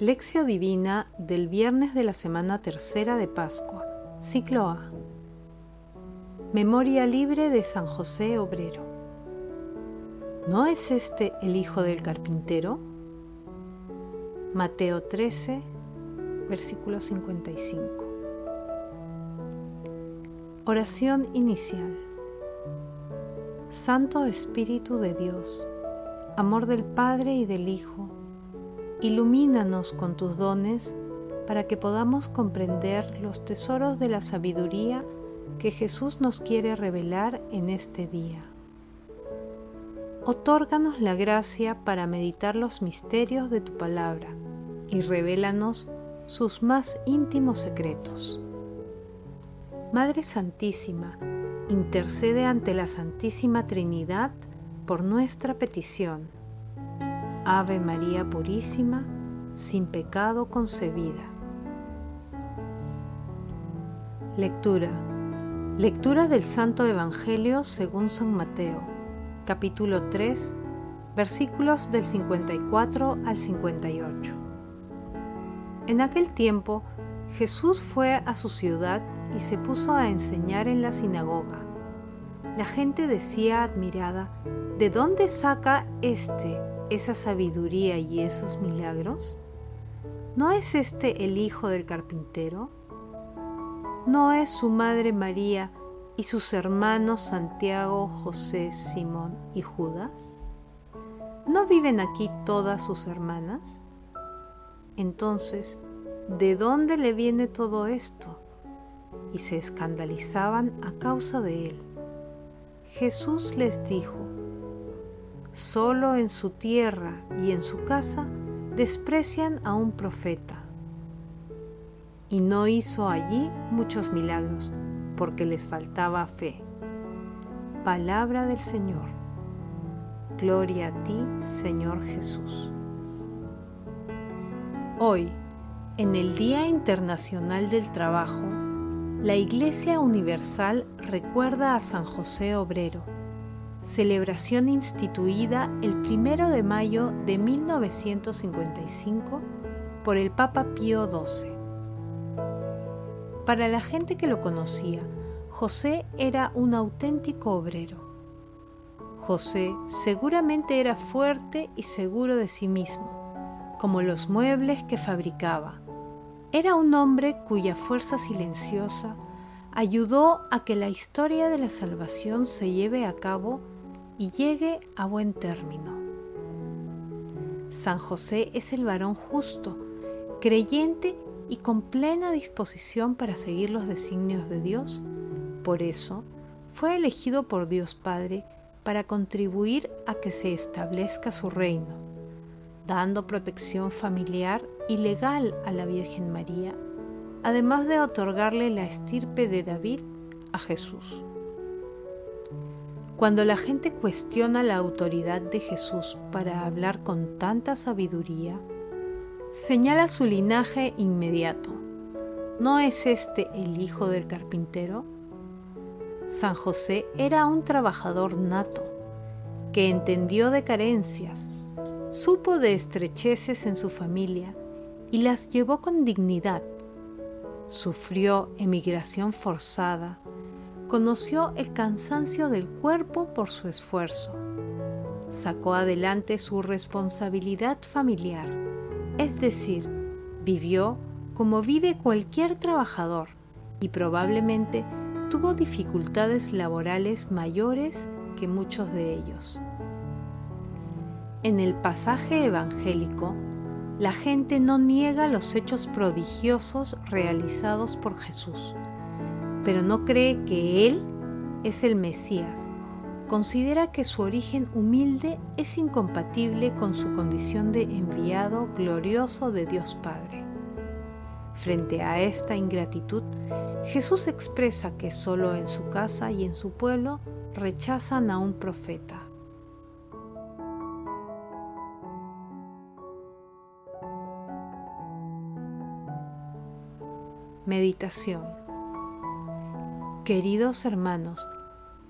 Lección Divina del viernes de la semana tercera de Pascua, ciclo A. Memoria libre de San José Obrero. ¿No es este el hijo del carpintero? Mateo 13, versículo 55. Oración inicial. Santo Espíritu de Dios, amor del Padre y del Hijo, Ilumínanos con tus dones para que podamos comprender los tesoros de la sabiduría que Jesús nos quiere revelar en este día. Otórganos la gracia para meditar los misterios de tu palabra y revélanos sus más íntimos secretos. Madre Santísima, intercede ante la Santísima Trinidad por nuestra petición Ave María Purísima, sin pecado concebida. Lectura. Lectura del Santo Evangelio según San Mateo, capítulo 3, versículos del 54 al 58. En aquel tiempo, Jesús fue a su ciudad y se puso a enseñar en la sinagoga. La gente decía admirada, ¿de dónde saca este esa sabiduría y esos milagros? ¿No es este el hijo del carpintero? ¿No es su madre María y sus hermanos Santiago, José, Simón y Judas? ¿No viven aquí todas sus hermanas? Entonces, ¿de dónde le viene todo esto? Y se escandalizaban a causa de él. Jesús les dijo, Solo en su tierra y en su casa desprecian a un profeta. Y no hizo allí muchos milagros, porque les faltaba fe. Palabra del Señor. Gloria a ti, Señor Jesús. Hoy, en el Día Internacional del Trabajo, la Iglesia Universal recuerda a San José Obrero celebración instituida el 1 de mayo de 1955 por el Papa Pío XII. Para la gente que lo conocía, José era un auténtico obrero. José seguramente era fuerte y seguro de sí mismo, como los muebles que fabricaba. Era un hombre cuya fuerza silenciosa ayudó a que la historia de la salvación se lleve a cabo y llegue a buen término. San José es el varón justo, creyente y con plena disposición para seguir los designios de Dios. Por eso, fue elegido por Dios Padre para contribuir a que se establezca su reino, dando protección familiar y legal a la Virgen María, además de otorgarle la estirpe de David a Jesús. Cuando la gente cuestiona la autoridad de Jesús para hablar con tanta sabiduría, señala su linaje inmediato. ¿No es este el hijo del carpintero? San José era un trabajador nato, que entendió de carencias, supo de estrecheces en su familia y las llevó con dignidad. Sufrió emigración forzada, conoció el cansancio del cuerpo por su esfuerzo. Sacó adelante su responsabilidad familiar, es decir, vivió como vive cualquier trabajador y probablemente tuvo dificultades laborales mayores que muchos de ellos. En el pasaje evangélico, la gente no niega los hechos prodigiosos realizados por Jesús pero no cree que Él es el Mesías. Considera que su origen humilde es incompatible con su condición de enviado glorioso de Dios Padre. Frente a esta ingratitud, Jesús expresa que solo en su casa y en su pueblo rechazan a un profeta. Meditación Queridos hermanos,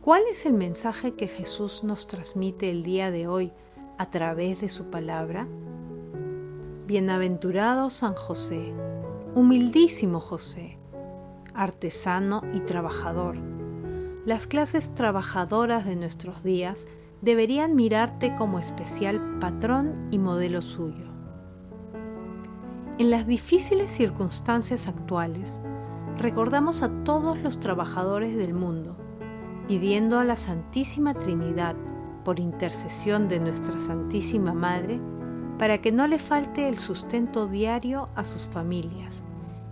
¿cuál es el mensaje que Jesús nos transmite el día de hoy a través de su palabra? Bienaventurado San José, humildísimo José, artesano y trabajador. Las clases trabajadoras de nuestros días deberían mirarte como especial patrón y modelo suyo. En las difíciles circunstancias actuales, recordamos a todos los trabajadores del mundo, pidiendo a la Santísima Trinidad, por intercesión de nuestra Santísima Madre, para que no le falte el sustento diario a sus familias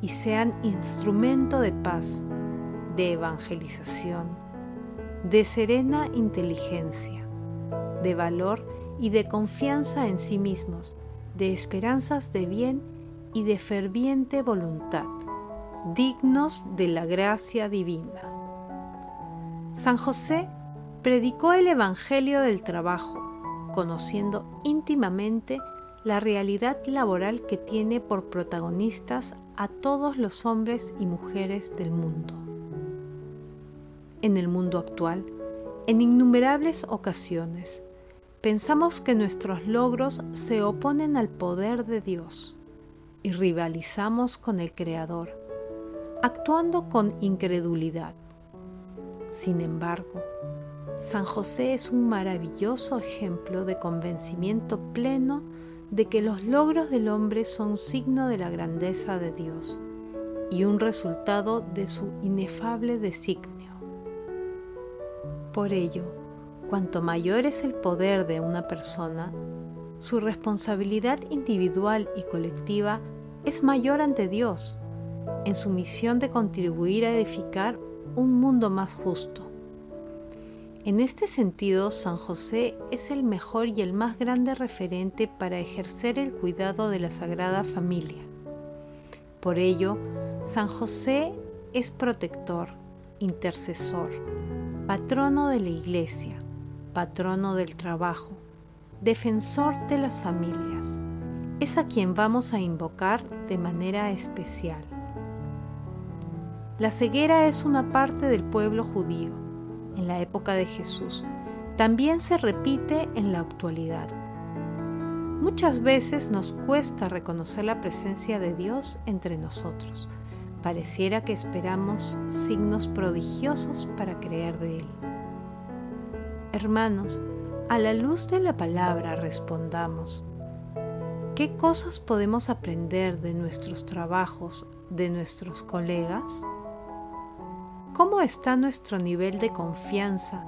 y sean instrumento de paz, de evangelización, de serena inteligencia, de valor y de confianza en sí mismos, de esperanzas de bien y de ferviente voluntad, dignos de la gracia divina. San José predicó el Evangelio del trabajo, conociendo íntimamente la realidad laboral que tiene por protagonistas a todos los hombres y mujeres del mundo. En el mundo actual, en innumerables ocasiones, pensamos que nuestros logros se oponen al poder de Dios y rivalizamos con el Creador, actuando con incredulidad. Sin embargo, San José es un maravilloso ejemplo de convencimiento pleno de que los logros del hombre son signo de la grandeza de Dios y un resultado de su inefable designio. Por ello, cuanto mayor es el poder de una persona, su responsabilidad individual y colectiva es mayor ante Dios, en su misión de contribuir a edificar un mundo más justo. En este sentido, San José es el mejor y el más grande referente para ejercer el cuidado de la Sagrada Familia. Por ello, San José es protector, intercesor, patrono de la Iglesia, patrono del trabajo, defensor de las familias. Es a quien vamos a invocar de manera especial. La ceguera es una parte del pueblo judío en la época de Jesús también se repite en la actualidad. Muchas veces nos cuesta reconocer la presencia de Dios entre nosotros. Pareciera que esperamos signos prodigiosos para creer de Él. Hermanos, a la luz de la palabra respondamos, ¿qué cosas podemos aprender de nuestros trabajos, de nuestros colegas? ¿Cómo está nuestro nivel de confianza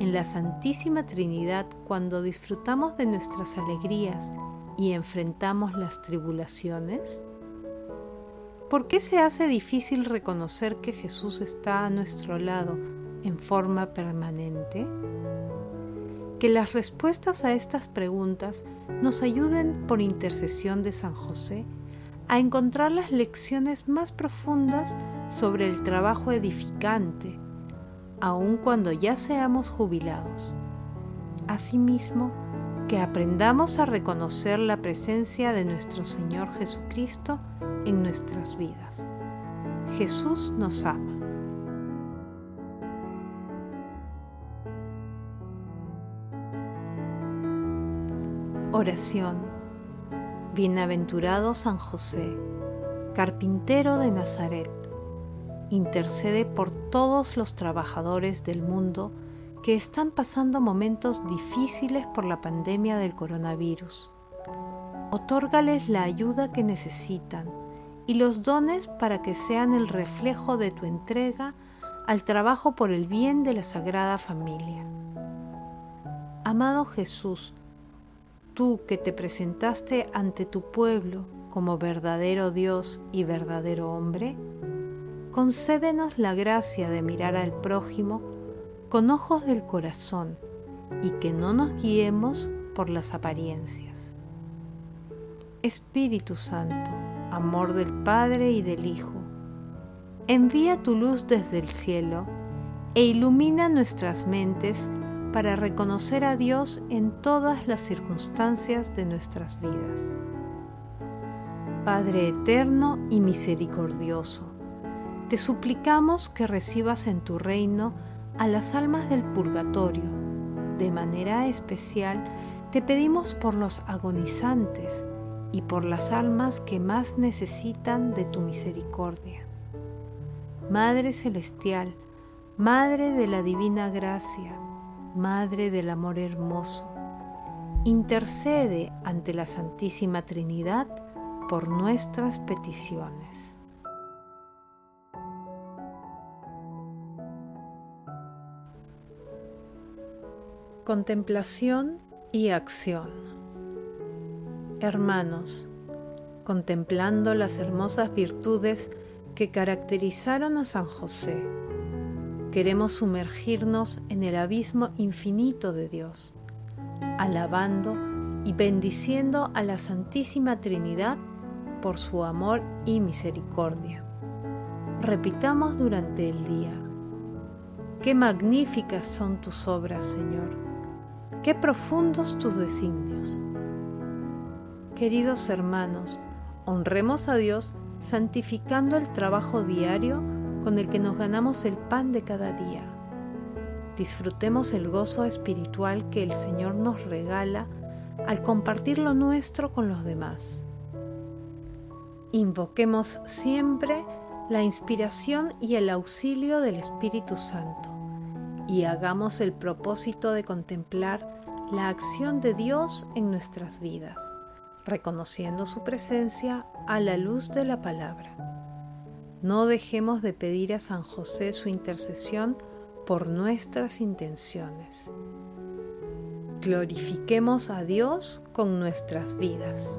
en la Santísima Trinidad cuando disfrutamos de nuestras alegrías y enfrentamos las tribulaciones? ¿Por qué se hace difícil reconocer que Jesús está a nuestro lado en forma permanente? Que las respuestas a estas preguntas nos ayuden por intercesión de San José a encontrar las lecciones más profundas sobre el trabajo edificante, aun cuando ya seamos jubilados. Asimismo, que aprendamos a reconocer la presencia de nuestro Señor Jesucristo en nuestras vidas. Jesús nos ama. Oración Bienaventurado San José, carpintero de Nazaret, intercede por todos los trabajadores del mundo que están pasando momentos difíciles por la pandemia del coronavirus. Otórgales la ayuda que necesitan y los dones para que sean el reflejo de tu entrega al trabajo por el bien de la Sagrada Familia. Amado Jesús, tú que te presentaste ante tu pueblo como verdadero Dios y verdadero hombre, concédenos la gracia de mirar al prójimo con ojos del corazón y que no nos guiemos por las apariencias. Espíritu Santo, amor del Padre y del Hijo, envía tu luz desde el cielo e ilumina nuestras mentes para reconocer a Dios en todas las circunstancias de nuestras vidas. Padre eterno y misericordioso, te suplicamos que recibas en tu reino a las almas del purgatorio. De manera especial, te pedimos por los agonizantes y por las almas que más necesitan de tu misericordia. Madre Celestial, Madre de la Divina Gracia, Madre del Amor Hermoso, intercede ante la Santísima Trinidad por nuestras peticiones. Contemplación y acción. Hermanos, contemplando las hermosas virtudes que caracterizaron a San José, queremos sumergirnos en el abismo infinito de Dios, alabando y bendiciendo a la Santísima Trinidad por su amor y misericordia. Repitamos durante el día, qué magníficas son tus obras, Señor, qué profundos tus designios. Queridos hermanos, honremos a Dios santificando el trabajo diario con el que nos ganamos el pan de cada día. Disfrutemos el gozo espiritual que el Señor nos regala al compartir lo nuestro con los demás. Invoquemos siempre la inspiración y el auxilio del Espíritu Santo y hagamos el propósito de contemplar la acción de Dios en nuestras vidas, reconociendo su presencia a la luz de la palabra. No dejemos de pedir a San José su intercesión por nuestras intenciones. Glorifiquemos a Dios con nuestras vidas.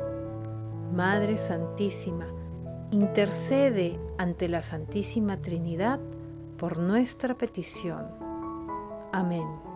Madre Santísima, intercede ante la Santísima Trinidad por nuestra petición. Amén.